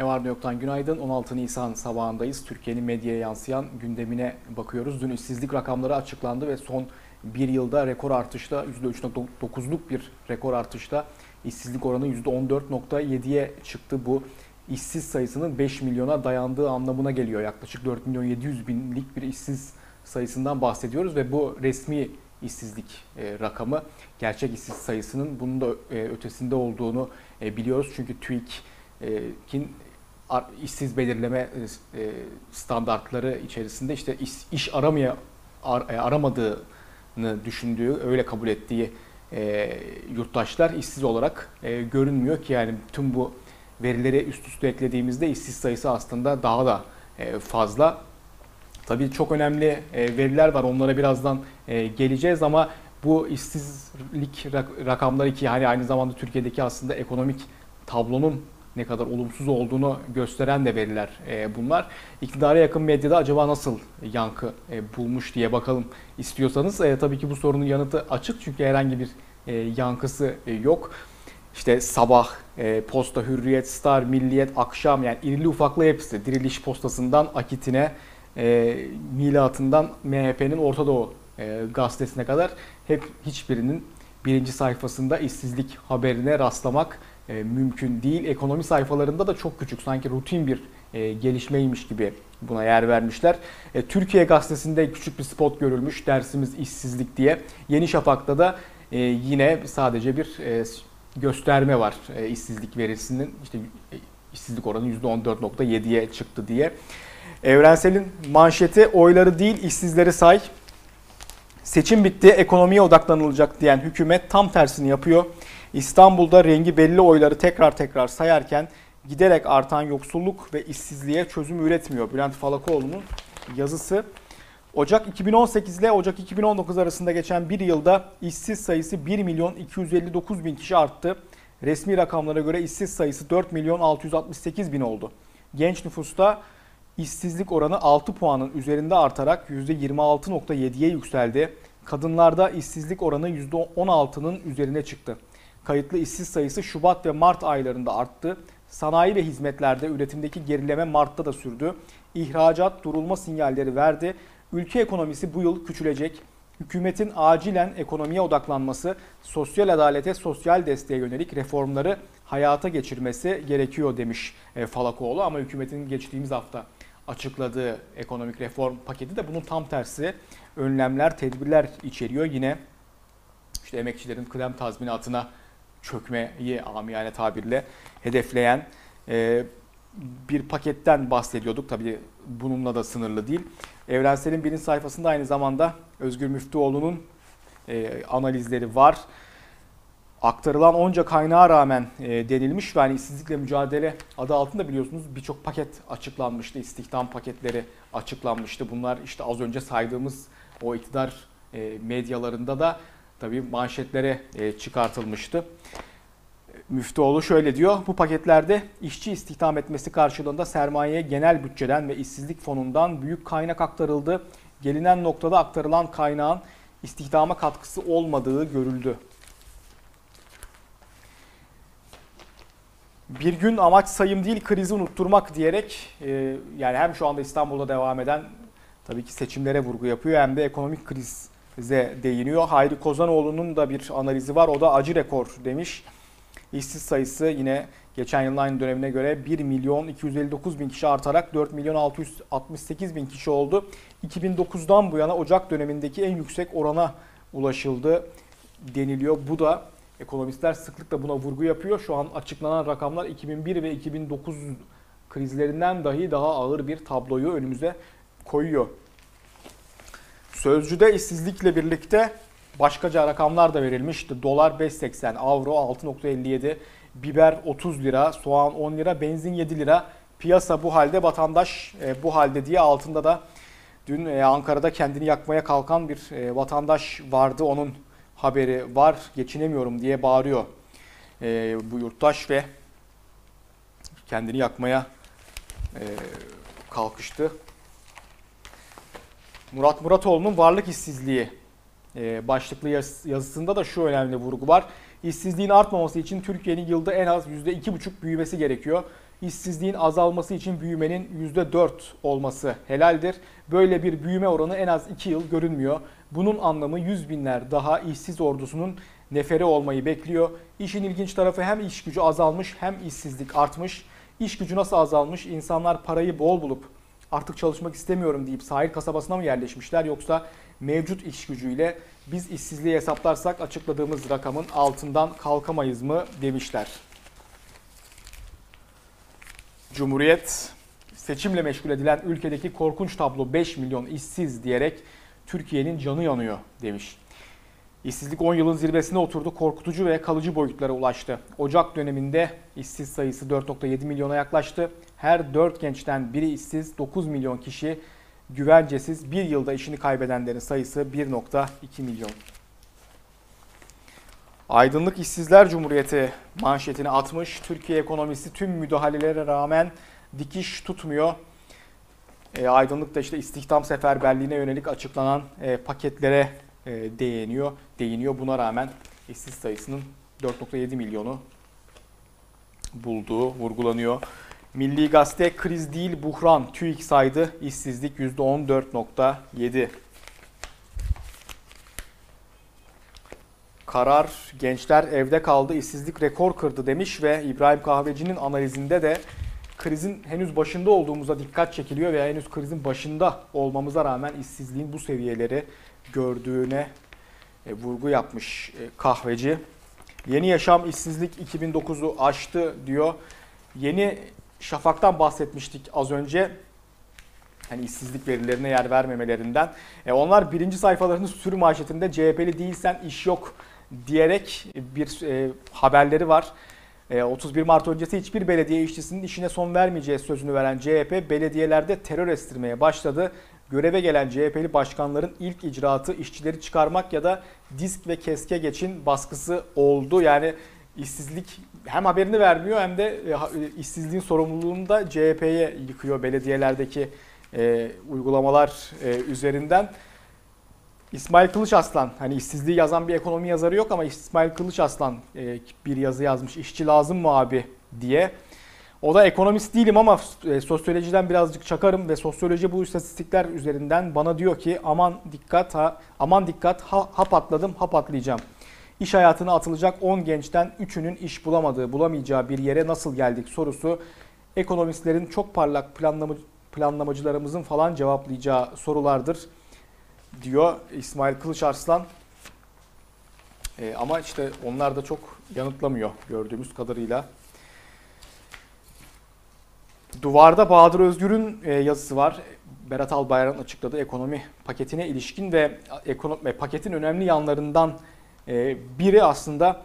Ne var ne yoktan günaydın. 16 Nisan sabahındayız. Türkiye'nin medyaya yansıyan gündemine bakıyoruz. Dün işsizlik rakamları açıklandı ve son bir yılda rekor artışta %3.9'luk bir rekor artışta işsizlik oranı %14.7'ye çıktı. Bu işsiz sayısının 5 milyona dayandığı anlamına geliyor. Yaklaşık 4 milyon 700 binlik bir işsiz sayısından bahsediyoruz ve bu resmi işsizlik e, rakamı gerçek işsiz sayısının bunun da e, ötesinde olduğunu e, biliyoruz. Çünkü TÜİK'in işsiz belirleme standartları içerisinde işte iş, iş aramaya ar, aramadığını düşündüğü, öyle kabul ettiği yurttaşlar işsiz olarak görünmüyor ki yani tüm bu verileri üst üste eklediğimizde işsiz sayısı aslında daha da fazla. Tabii çok önemli e, veriler var. Onlara birazdan e, geleceğiz ama bu işsizlik rakamları ki hani aynı zamanda Türkiye'deki aslında ekonomik tablonun ne kadar olumsuz olduğunu gösteren de veriler e, bunlar. İktidara yakın medyada acaba nasıl yankı bulmuş diye bakalım istiyorsanız. Tabii ki bu sorunun yanıtı açık çünkü herhangi bir yankısı yok. İşte sabah, posta, hürriyet, star, milliyet, akşam yani irili ufaklı hepsi. Diriliş postasından Akit'ine, e, milatından MHP'nin Orta Doğu e, gazetesine kadar hep hiçbirinin birinci sayfasında işsizlik haberine rastlamak e, mümkün değil. Ekonomi sayfalarında da çok küçük sanki rutin bir e, gelişmeymiş gibi buna yer vermişler. E, Türkiye gazetesinde küçük bir spot görülmüş dersimiz işsizlik diye. Yeni Şafak'ta da e, yine sadece bir e, gösterme var e, işsizlik verisinin işte e, işsizlik oranı %14.7'ye çıktı diye. Evrensel'in manşeti oyları değil işsizleri say. Seçim bitti ekonomiye odaklanılacak diyen hükümet tam tersini yapıyor. İstanbul'da rengi belli oyları tekrar tekrar sayarken giderek artan yoksulluk ve işsizliğe çözüm üretmiyor. Bülent Falakoğlu'nun yazısı. Ocak 2018 ile Ocak 2019 arasında geçen bir yılda işsiz sayısı 1 milyon 259 bin kişi arttı. Resmi rakamlara göre işsiz sayısı 4 milyon 668 bin oldu. Genç nüfusta işsizlik oranı 6 puanın üzerinde artarak %26.7'ye yükseldi. Kadınlarda işsizlik oranı %16'nın üzerine çıktı. Kayıtlı işsiz sayısı Şubat ve Mart aylarında arttı. Sanayi ve hizmetlerde üretimdeki gerileme Mart'ta da sürdü. İhracat durulma sinyalleri verdi. Ülke ekonomisi bu yıl küçülecek. Hükümetin acilen ekonomiye odaklanması, sosyal adalete, sosyal desteğe yönelik reformları hayata geçirmesi gerekiyor demiş e, Falakoğlu. Ama hükümetin geçtiğimiz hafta açıkladığı ekonomik reform paketi de bunun tam tersi önlemler, tedbirler içeriyor. Yine işte emekçilerin kıdem tazminatına çökmeyi amiyane tabirle hedefleyen e, bir paketten bahsediyorduk. Tabii bununla da sınırlı değil. Evrensel'in birinci sayfasında aynı zamanda Özgür Müftüoğlu'nun e, analizleri var aktarılan onca kaynağa rağmen e, denilmiş ve hani işsizlikle mücadele adı altında biliyorsunuz birçok paket açıklanmıştı. İstihdam paketleri açıklanmıştı. Bunlar işte az önce saydığımız o iktidar e, medyalarında da tabii manşetlere e, çıkartılmıştı. Müftüoğlu şöyle diyor. Bu paketlerde işçi istihdam etmesi karşılığında sermayeye genel bütçeden ve işsizlik fonundan büyük kaynak aktarıldı. Gelinen noktada aktarılan kaynağın istihdama katkısı olmadığı görüldü bir gün amaç sayım değil krizi unutturmak diyerek e, yani hem şu anda İstanbul'da devam eden tabii ki seçimlere vurgu yapıyor hem de ekonomik krize değiniyor. Hayri Kozanoğlu'nun da bir analizi var. O da acı rekor demiş. İşsiz sayısı yine geçen yılın aynı dönemine göre 1 milyon 259 bin kişi artarak 4 milyon 668 bin kişi oldu. 2009'dan bu yana Ocak dönemindeki en yüksek orana ulaşıldı deniliyor. Bu da Ekonomistler sıklıkla buna vurgu yapıyor. Şu an açıklanan rakamlar 2001 ve 2009 krizlerinden dahi daha ağır bir tabloyu önümüze koyuyor. Sözcüde işsizlikle birlikte başkaca rakamlar da verilmişti. Dolar 5.80, avro 6.57, biber 30 lira, soğan 10 lira, benzin 7 lira. Piyasa bu halde, vatandaş e, bu halde diye altında da dün e, Ankara'da kendini yakmaya kalkan bir e, vatandaş vardı. Onun haberi var geçinemiyorum diye bağırıyor bu yurttaş ve kendini yakmaya kalkıştı. Murat Muratoğlu'nun varlık işsizliği e, başlıklı yazısında da şu önemli vurgu var. İşsizliğin artmaması için Türkiye'nin yılda en az %2,5 büyümesi gerekiyor. işsizliğin azalması için büyümenin %4 olması helaldir. Böyle bir büyüme oranı en az 2 yıl görünmüyor. Bunun anlamı 100 binler daha işsiz ordusunun neferi olmayı bekliyor. İşin ilginç tarafı hem iş gücü azalmış hem işsizlik artmış. İş gücü nasıl azalmış? İnsanlar parayı bol bulup artık çalışmak istemiyorum deyip sahil kasabasına mı yerleşmişler yoksa mevcut iş gücüyle biz işsizliği hesaplarsak açıkladığımız rakamın altından kalkamayız mı demişler. Cumhuriyet seçimle meşgul edilen ülkedeki korkunç tablo 5 milyon işsiz diyerek Türkiye'nin canı yanıyor demiş. İşsizlik 10 yılın zirvesine oturdu, korkutucu ve kalıcı boyutlara ulaştı. Ocak döneminde işsiz sayısı 4.7 milyona yaklaştı. Her 4 gençten biri işsiz, 9 milyon kişi güvencesiz. Bir yılda işini kaybedenlerin sayısı 1.2 milyon. Aydınlık İşsizler Cumhuriyeti manşetini atmış. Türkiye ekonomisi tüm müdahalelere rağmen dikiş tutmuyor. E, Aydınlık da işte istihdam seferberliğine yönelik açıklanan e, paketlere değiniyor. Değiniyor. Buna rağmen işsiz sayısının 4.7 milyonu bulduğu vurgulanıyor. Milli Gazete kriz değil buhran TÜİK saydı işsizlik %14.7. Karar gençler evde kaldı işsizlik rekor kırdı demiş ve İbrahim Kahveci'nin analizinde de krizin henüz başında olduğumuza dikkat çekiliyor veya henüz krizin başında olmamıza rağmen işsizliğin bu seviyeleri gördüğüne e, vurgu yapmış e, kahveci. Yeni yaşam işsizlik 2009'u aştı diyor. Yeni Şafak'tan bahsetmiştik az önce. Hani işsizlik verilerine yer vermemelerinden. E onlar birinci sayfalarının sürü manşetinde CHP'li değilsen iş yok diyerek bir e, haberleri var. 31 Mart öncesi hiçbir belediye işçisinin işine son vermeyeceği sözünü veren CHP belediyelerde terör estirmeye başladı. Göreve gelen CHP'li başkanların ilk icraatı işçileri çıkarmak ya da disk ve keske geçin baskısı oldu. Yani işsizlik hem haberini vermiyor hem de işsizliğin sorumluluğunu da CHP'ye yıkıyor belediyelerdeki e, uygulamalar e, üzerinden. İsmail Kılıç Aslan hani işsizliği yazan bir ekonomi yazarı yok ama İsmail Kılıç Aslan e, bir yazı yazmış. İşçi lazım mı abi diye. O da ekonomist değilim ama e, sosyolojiden birazcık çakarım ve sosyoloji bu istatistikler üzerinden bana diyor ki aman dikkat ha, aman dikkat ha, hap atladım hap atlayacağım. İş hayatına atılacak 10 gençten 3'ünün iş bulamadığı, bulamayacağı bir yere nasıl geldik sorusu ekonomistlerin çok parlak planlama, planlamacılarımızın falan cevaplayacağı sorulardır diyor İsmail Kılıç Arslan. E, ama işte onlar da çok yanıtlamıyor gördüğümüz kadarıyla. Duvarda Bahadır Özgür'ün e, yazısı var. Berat Albayrak'ın açıkladığı ekonomi paketine ilişkin ve ekonomi, paketin önemli yanlarından e, biri aslında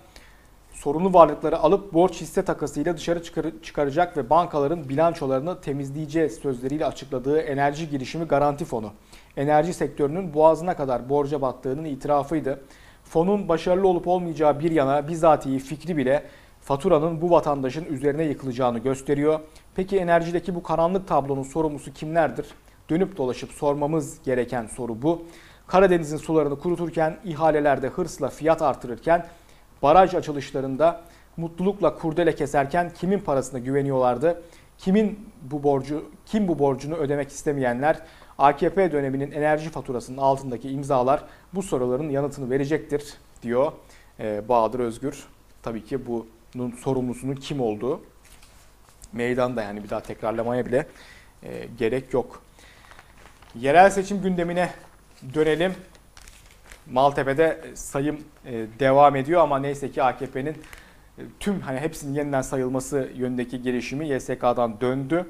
sorunlu varlıkları alıp borç hisse takasıyla dışarı çıkar, çıkaracak ve bankaların bilançolarını temizleyeceğiz sözleriyle açıkladığı enerji girişimi garanti fonu. Enerji sektörünün boğazına kadar borca battığının itirafıydı. Fonun başarılı olup olmayacağı bir yana bizatihi fikri bile faturanın bu vatandaşın üzerine yıkılacağını gösteriyor. Peki enerjideki bu karanlık tablonun sorumlusu kimlerdir? Dönüp dolaşıp sormamız gereken soru bu. Karadeniz'in sularını kuruturken, ihalelerde hırsla fiyat artırırken, baraj açılışlarında mutlulukla kurdele keserken kimin parasına güveniyorlardı? Kimin bu borcu, kim bu borcunu ödemek istemeyenler? AKP döneminin enerji faturasının altındaki imzalar bu soruların yanıtını verecektir diyor Bahadır Özgür. Tabii ki bunun sorumlusunun kim olduğu meydanda yani bir daha tekrarlamaya bile e, gerek yok. Yerel seçim gündemine dönelim. Maltepe'de sayım e, devam ediyor ama neyse ki AKP'nin e, tüm hani hepsinin yeniden sayılması yönündeki girişimi YSK'dan döndü.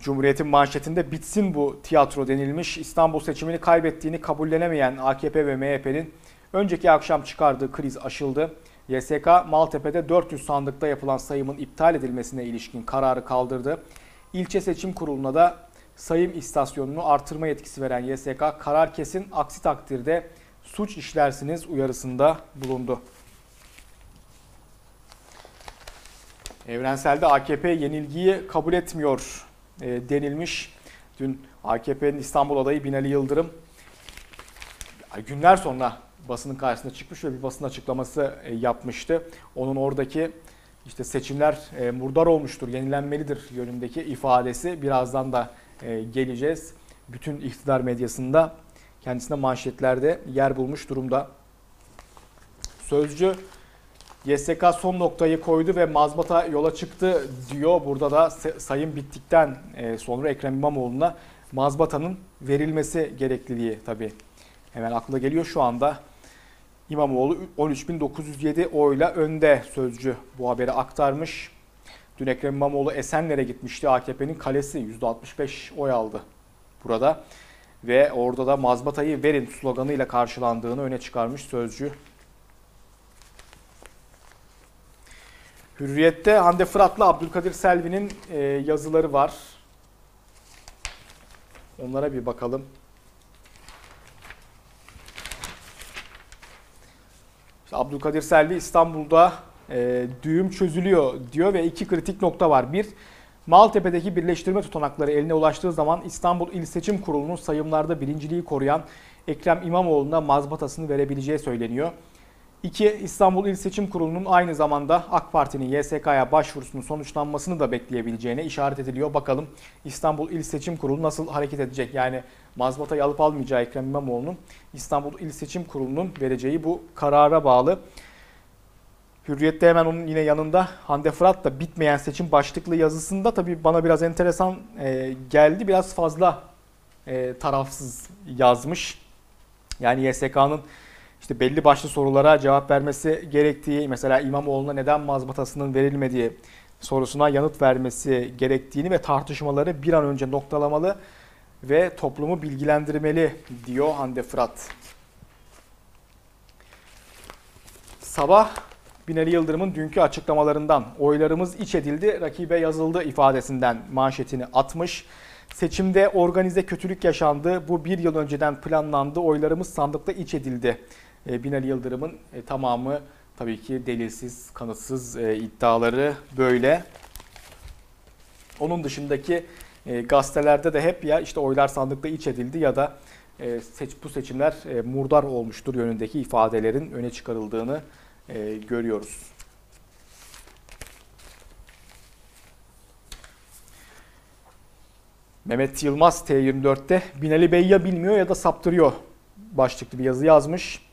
Cumhuriyet'in manşetinde bitsin bu tiyatro denilmiş. İstanbul seçimini kaybettiğini kabullenemeyen AKP ve MHP'nin önceki akşam çıkardığı kriz aşıldı. YSK Maltepe'de 400 sandıkta yapılan sayımın iptal edilmesine ilişkin kararı kaldırdı. İlçe Seçim Kurulu'na da sayım istasyonunu artırma yetkisi veren YSK karar kesin aksi takdirde suç işlersiniz uyarısında bulundu. Evrenselde AKP yenilgiyi kabul etmiyor e, denilmiş. Dün AKP'nin İstanbul adayı Binali Yıldırım günler sonra basının karşısına çıkmış ve bir basın açıklaması e, yapmıştı. Onun oradaki işte seçimler e, murdar olmuştur, yenilenmelidir yönündeki ifadesi birazdan da e, geleceğiz. Bütün iktidar medyasında kendisine manşetlerde yer bulmuş durumda. Sözcü YSK son noktayı koydu ve mazbata yola çıktı diyor. Burada da sayım bittikten sonra Ekrem İmamoğlu'na mazbatanın verilmesi gerekliliği tabii hemen akla geliyor. Şu anda İmamoğlu 13.907 oyla önde sözcü bu haberi aktarmış. Dün Ekrem İmamoğlu Esenler'e gitmişti. AKP'nin kalesi %65 oy aldı burada. Ve orada da mazbatayı verin sloganıyla karşılandığını öne çıkarmış sözcü. Hürriyet'te Hande Fırat'la Abdülkadir Selvi'nin e, yazıları var. Onlara bir bakalım. İşte Abdülkadir Selvi İstanbul'da e, düğüm çözülüyor diyor ve iki kritik nokta var. Bir, Maltepe'deki birleştirme tutanakları eline ulaştığı zaman İstanbul İl Seçim Kurulu'nun sayımlarda birinciliği koruyan Ekrem İmamoğlu'na mazbatasını verebileceği söyleniyor. 2. İstanbul İl Seçim Kurulu'nun aynı zamanda AK Parti'nin YSK'ya başvurusunun sonuçlanmasını da bekleyebileceğine işaret ediliyor. Bakalım İstanbul İl Seçim Kurulu nasıl hareket edecek? Yani mazbatayı alıp almayacağı Ekrem İmamoğlu'nun İstanbul İl Seçim Kurulu'nun vereceği bu karara bağlı. Hürriyet'te hemen onun yine yanında Hande Fırat da bitmeyen seçim başlıklı yazısında tabii bana biraz enteresan e, geldi. Biraz fazla e, tarafsız yazmış. Yani YSK'nın işte belli başlı sorulara cevap vermesi gerektiği, mesela İmamoğlu'na neden mazbatasının verilmediği sorusuna yanıt vermesi gerektiğini ve tartışmaları bir an önce noktalamalı ve toplumu bilgilendirmeli diyor Hande Fırat. Sabah Binali Yıldırım'ın dünkü açıklamalarından oylarımız iç edildi, rakibe yazıldı ifadesinden manşetini atmış. Seçimde organize kötülük yaşandı. Bu bir yıl önceden planlandı. Oylarımız sandıkta iç edildi. E, Binali Yıldırım'ın e, tamamı tabii ki delilsiz, kanıtsız e, iddiaları böyle. Onun dışındaki gazetelerde de hep ya işte oylar sandıkta iç edildi ya da seç, bu seçimler murdar olmuştur yönündeki ifadelerin öne çıkarıldığını görüyoruz. Mehmet Yılmaz T24'te Binali Bey ya bilmiyor ya da saptırıyor başlıklı bir yazı yazmış.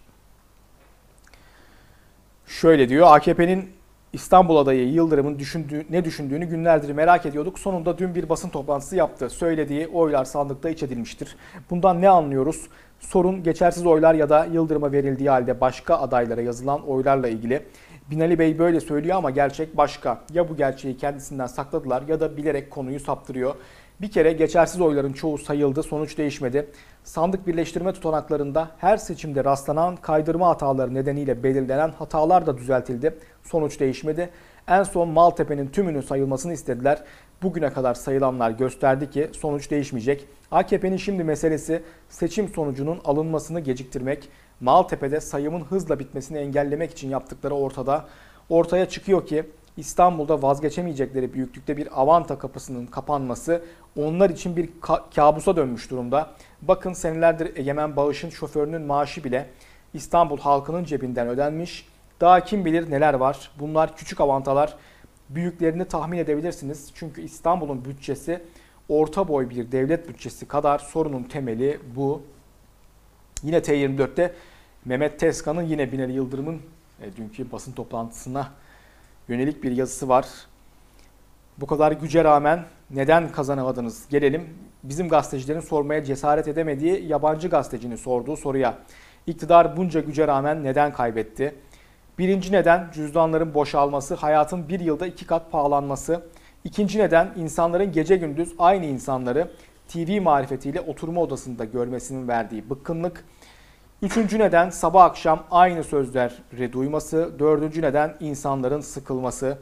Şöyle diyor AKP'nin İstanbul adayı Yıldırım'ın düşündüğü, ne düşündüğünü günlerdir merak ediyorduk. Sonunda dün bir basın toplantısı yaptı. Söylediği oylar sandıkta iç edilmiştir. Bundan ne anlıyoruz? Sorun geçersiz oylar ya da Yıldırım'a verildiği halde başka adaylara yazılan oylarla ilgili. Binali Bey böyle söylüyor ama gerçek başka. Ya bu gerçeği kendisinden sakladılar ya da bilerek konuyu saptırıyor. Bir kere geçersiz oyların çoğu sayıldı, sonuç değişmedi. Sandık birleştirme tutanaklarında her seçimde rastlanan kaydırma hataları nedeniyle belirlenen hatalar da düzeltildi. Sonuç değişmedi. En son Maltepe'nin tümünün sayılmasını istediler. Bugüne kadar sayılanlar gösterdi ki sonuç değişmeyecek. AKP'nin şimdi meselesi seçim sonucunun alınmasını geciktirmek. Maltepe'de sayımın hızla bitmesini engellemek için yaptıkları ortada. Ortaya çıkıyor ki İstanbul'da vazgeçemeyecekleri büyüklükte bir Avanta kapısının kapanması onlar için bir ka- kabusa dönmüş durumda. Bakın senelerdir Egemen Bağış'ın şoförünün maaşı bile İstanbul halkının cebinden ödenmiş. Daha kim bilir neler var. Bunlar küçük avantalar. Büyüklerini tahmin edebilirsiniz. Çünkü İstanbul'un bütçesi orta boy bir devlet bütçesi kadar sorunun temeli bu. Yine T24'te Mehmet Tezkan'ın yine Binali Yıldırım'ın e, dünkü basın toplantısına yönelik bir yazısı var. Bu kadar güce rağmen neden kazanamadınız? Gelelim bizim gazetecilerin sormaya cesaret edemediği yabancı gazetecinin sorduğu soruya. İktidar bunca güce rağmen neden kaybetti? Birinci neden cüzdanların boşalması, hayatın bir yılda iki kat pahalanması. İkinci neden insanların gece gündüz aynı insanları TV marifetiyle oturma odasında görmesinin verdiği bıkkınlık. Üçüncü neden sabah akşam aynı sözleri duyması. Dördüncü neden insanların sıkılması.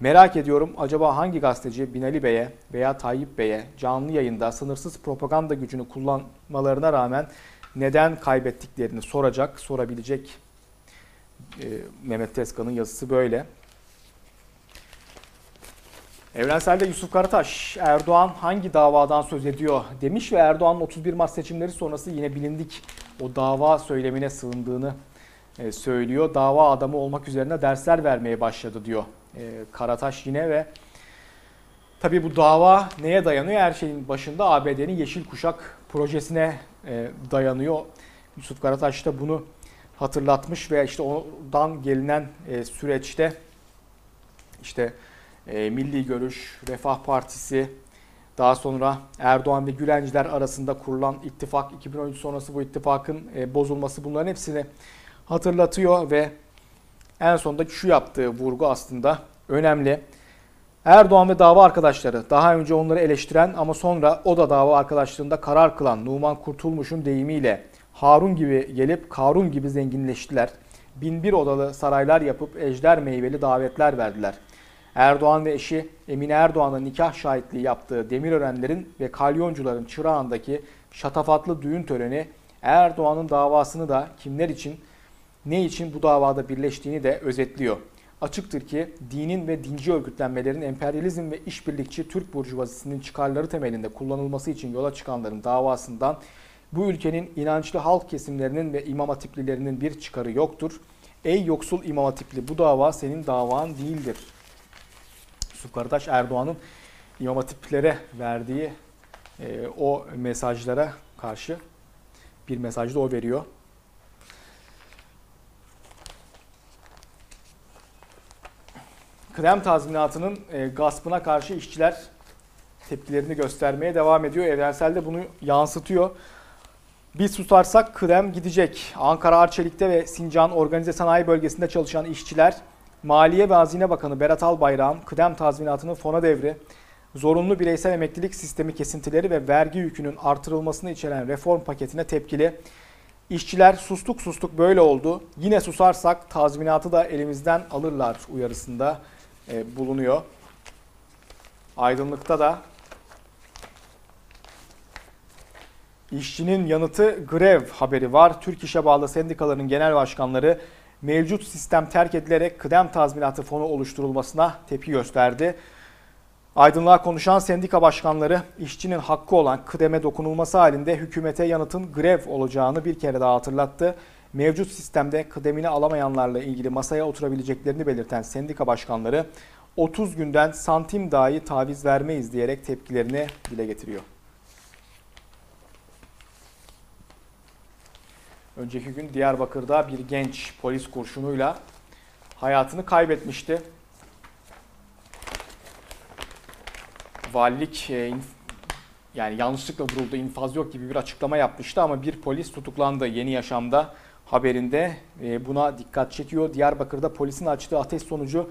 Merak ediyorum acaba hangi gazeteci Binali Bey'e veya Tayyip Bey'e canlı yayında sınırsız propaganda gücünü kullanmalarına rağmen neden kaybettiklerini soracak, sorabilecek e, Mehmet Tezkan'ın yazısı böyle. Evrensel'de Yusuf Karataş, Erdoğan hangi davadan söz ediyor demiş ve Erdoğan'ın 31 Mart seçimleri sonrası yine bilindik o dava söylemine sığındığını e, söylüyor. Dava adamı olmak üzerine dersler vermeye başladı diyor e, Karataş yine ve tabi bu dava neye dayanıyor? Her şeyin başında ABD'nin Yeşil Kuşak projesine e, dayanıyor. Yusuf Karataş da bunu hatırlatmış ve işte ondan gelinen süreçte işte e, Milli Görüş, Refah Partisi, daha sonra Erdoğan ve Gülenciler arasında kurulan ittifak, 2013 sonrası bu ittifakın e, bozulması bunların hepsini hatırlatıyor ve en sonunda şu yaptığı vurgu aslında önemli. Erdoğan ve dava arkadaşları daha önce onları eleştiren ama sonra o da dava arkadaşlığında karar kılan Numan Kurtulmuş'un deyimiyle Harun gibi gelip Karun gibi zenginleştiler. Binbir odalı saraylar yapıp ejder meyveli davetler verdiler. Erdoğan ve eşi Emine Erdoğan'ın nikah şahitliği yaptığı Demirörenlerin ve Kalyoncuların çırağındaki şatafatlı düğün töreni Erdoğan'ın davasını da kimler için, ne için bu davada birleştiğini de özetliyor. Açıktır ki dinin ve dinci örgütlenmelerin emperyalizm ve işbirlikçi Türk burjuvazisinin çıkarları temelinde kullanılması için yola çıkanların davasından bu ülkenin inançlı halk kesimlerinin ve imam hatiplilerinin bir çıkarı yoktur. Ey yoksul imam hatipli bu dava senin davan değildir. Yusuf Karataş Erdoğan'ın imam hatiplere verdiği e, o mesajlara karşı bir mesaj da o veriyor. Kıdem tazminatının e, gaspına karşı işçiler tepkilerini göstermeye devam ediyor. Evrensel de bunu yansıtıyor. Biz susarsak kıdem gidecek. Ankara Arçelik'te ve Sincan Organize Sanayi Bölgesi'nde çalışan işçiler Maliye ve Hazine Bakanı Berat Albayrak'ın kıdem tazminatının fona devri, zorunlu bireysel emeklilik sistemi kesintileri ve vergi yükünün artırılmasını içeren reform paketine tepkili. İşçiler sustuk sustuk böyle oldu. Yine susarsak tazminatı da elimizden alırlar uyarısında e, bulunuyor. Aydınlıkta da işçinin yanıtı grev haberi var. Türk İş'e bağlı sendikaların genel başkanları mevcut sistem terk edilerek kıdem tazminatı fonu oluşturulmasına tepki gösterdi. Aydınlığa konuşan sendika başkanları işçinin hakkı olan kıdeme dokunulması halinde hükümete yanıtın grev olacağını bir kere daha hatırlattı. Mevcut sistemde kıdemini alamayanlarla ilgili masaya oturabileceklerini belirten sendika başkanları 30 günden santim dahi taviz vermeyiz diyerek tepkilerini dile getiriyor. Önceki gün Diyarbakır'da bir genç polis kurşunuyla hayatını kaybetmişti. Valilik e, yani yanlışlıkla vuruldu, infaz yok gibi bir açıklama yapmıştı ama bir polis tutuklandı Yeni Yaşam'da haberinde e, buna dikkat çekiyor. Diyarbakır'da polisin açtığı ateş sonucu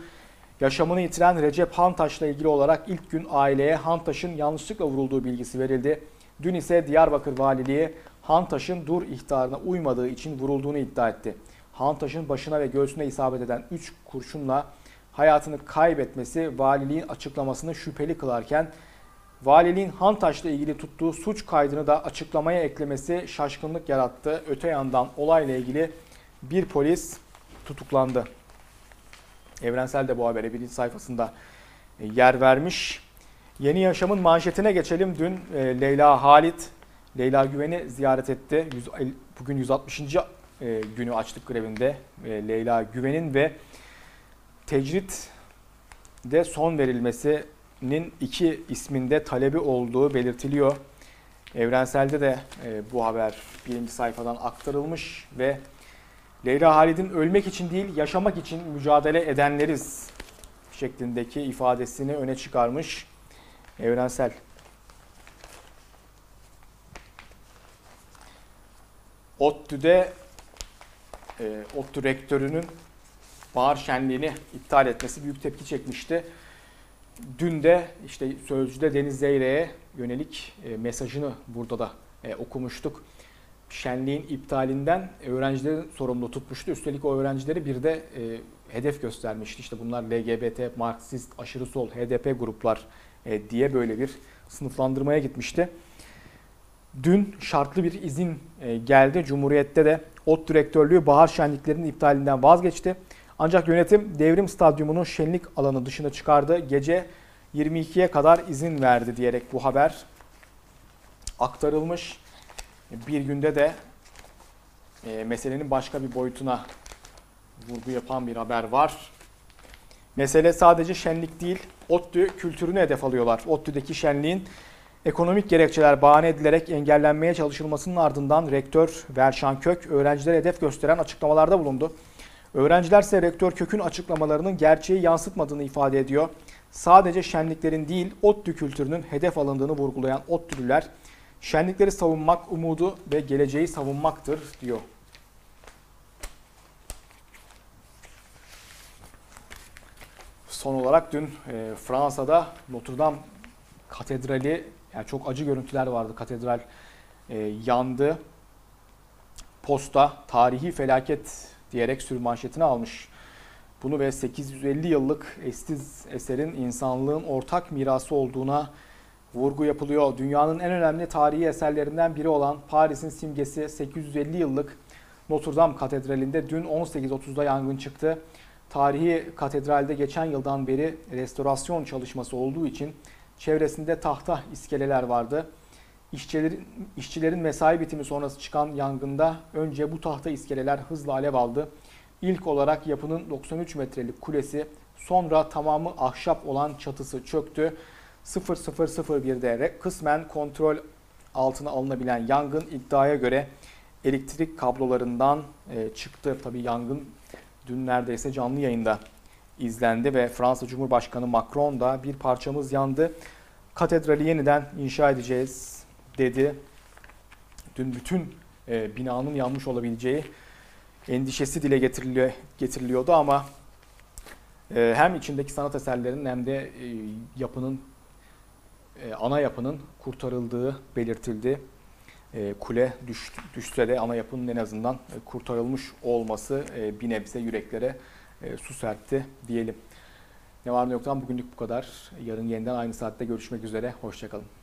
yaşamını yitiren Recep Hantaş'la ilgili olarak ilk gün aileye Hantaş'ın yanlışlıkla vurulduğu bilgisi verildi. Dün ise Diyarbakır Valiliği Hantaş'ın dur ihtarına uymadığı için vurulduğunu iddia etti. Hantaş'ın başına ve göğsüne isabet eden 3 kurşunla hayatını kaybetmesi valiliğin açıklamasını şüpheli kılarken valiliğin Hantaş'la ilgili tuttuğu suç kaydını da açıklamaya eklemesi şaşkınlık yarattı. Öte yandan olayla ilgili bir polis tutuklandı. Evrensel de bu habere birinci sayfasında e, yer vermiş. Yeni Yaşam'ın manşetine geçelim. Dün e, Leyla Halit Leyla Güven'i ziyaret etti. Bugün 160. E, günü açlık grevinde Leyla Güven'in ve tecrit de son verilmesinin iki isminde talebi olduğu belirtiliyor. Evrenselde de bu haber birinci sayfadan aktarılmış ve Leyla Halid'in ölmek için değil yaşamak için mücadele edenleriz şeklindeki ifadesini öne çıkarmış Evrensel. ODTÜ'de e, ODTÜ rektörünün bahar şenliğini iptal etmesi büyük tepki çekmişti. Dün de işte Sözcü'de Deniz Zeyre'ye yönelik e, mesajını burada da e, okumuştuk. Şenliğin iptalinden öğrencileri sorumlu tutmuştu. Üstelik o öğrencileri bir de e, hedef göstermişti. İşte bunlar LGBT, Marksist, aşırı sol, HDP gruplar e, diye böyle bir sınıflandırmaya gitmişti. Dün şartlı bir izin e, geldi. Cumhuriyet'te de ot direktörlüğü bahar şenliklerinin iptalinden vazgeçti. Ancak yönetim devrim stadyumunun şenlik alanı dışına çıkardı. Gece 22'ye kadar izin verdi diyerek bu haber aktarılmış. Bir günde de e, meselenin başka bir boyutuna vurgu yapan bir haber var. Mesele sadece şenlik değil, ODTÜ kültürünü hedef alıyorlar. ODTÜ'deki şenliğin ekonomik gerekçeler bahane edilerek engellenmeye çalışılmasının ardından rektör Verşan Kök öğrencilere hedef gösteren açıklamalarda bulundu. Öğrenciler ise rektör Kök'ün açıklamalarının gerçeği yansıtmadığını ifade ediyor. Sadece şenliklerin değil, ODTÜ kültürünün hedef alındığını vurgulayan ODTÜ'lüler, şenlikleri savunmak umudu ve geleceği savunmaktır diyor. Son olarak dün e, Fransa'da Notre Dame katedrali, yani çok acı görüntüler vardı. Katedral e, yandı. Posta tarihi felaket diyerek sürmanşetini almış. Bunu ve 850 yıllık eşsiz eserin insanlığın ortak mirası olduğuna vurgu yapılıyor. Dünyanın en önemli tarihi eserlerinden biri olan Paris'in simgesi 850 yıllık Notre Dame Katedrali'nde dün 18.30'da yangın çıktı. Tarihi katedralde geçen yıldan beri restorasyon çalışması olduğu için çevresinde tahta iskeleler vardı. İşçilerin, işçilerin mesai bitimi sonrası çıkan yangında önce bu tahta iskeleler hızla alev aldı. İlk olarak yapının 93 metrelik kulesi, sonra tamamı ahşap olan çatısı çöktü. 0001'de kısmen kontrol altına alınabilen yangın iddiaya göre elektrik kablolarından e, çıktı. Tabi yangın dün neredeyse canlı yayında izlendi ve Fransa Cumhurbaşkanı Macron da bir parçamız yandı. Katedrali yeniden inşa edeceğiz dedi. Dün bütün e, binanın yanmış olabileceği endişesi dile getiriliyor, getiriliyordu ama e, hem içindeki sanat eserlerinin hem de e, yapının e, ana yapının kurtarıldığı belirtildi. E, kule düş, düşse de ana yapının en azından e, kurtarılmış olması e, bir nebze yüreklere e, su serpti diyelim. Ne var ne yoktan bugünlük bu kadar. Yarın yeniden aynı saatte görüşmek üzere. Hoşçakalın.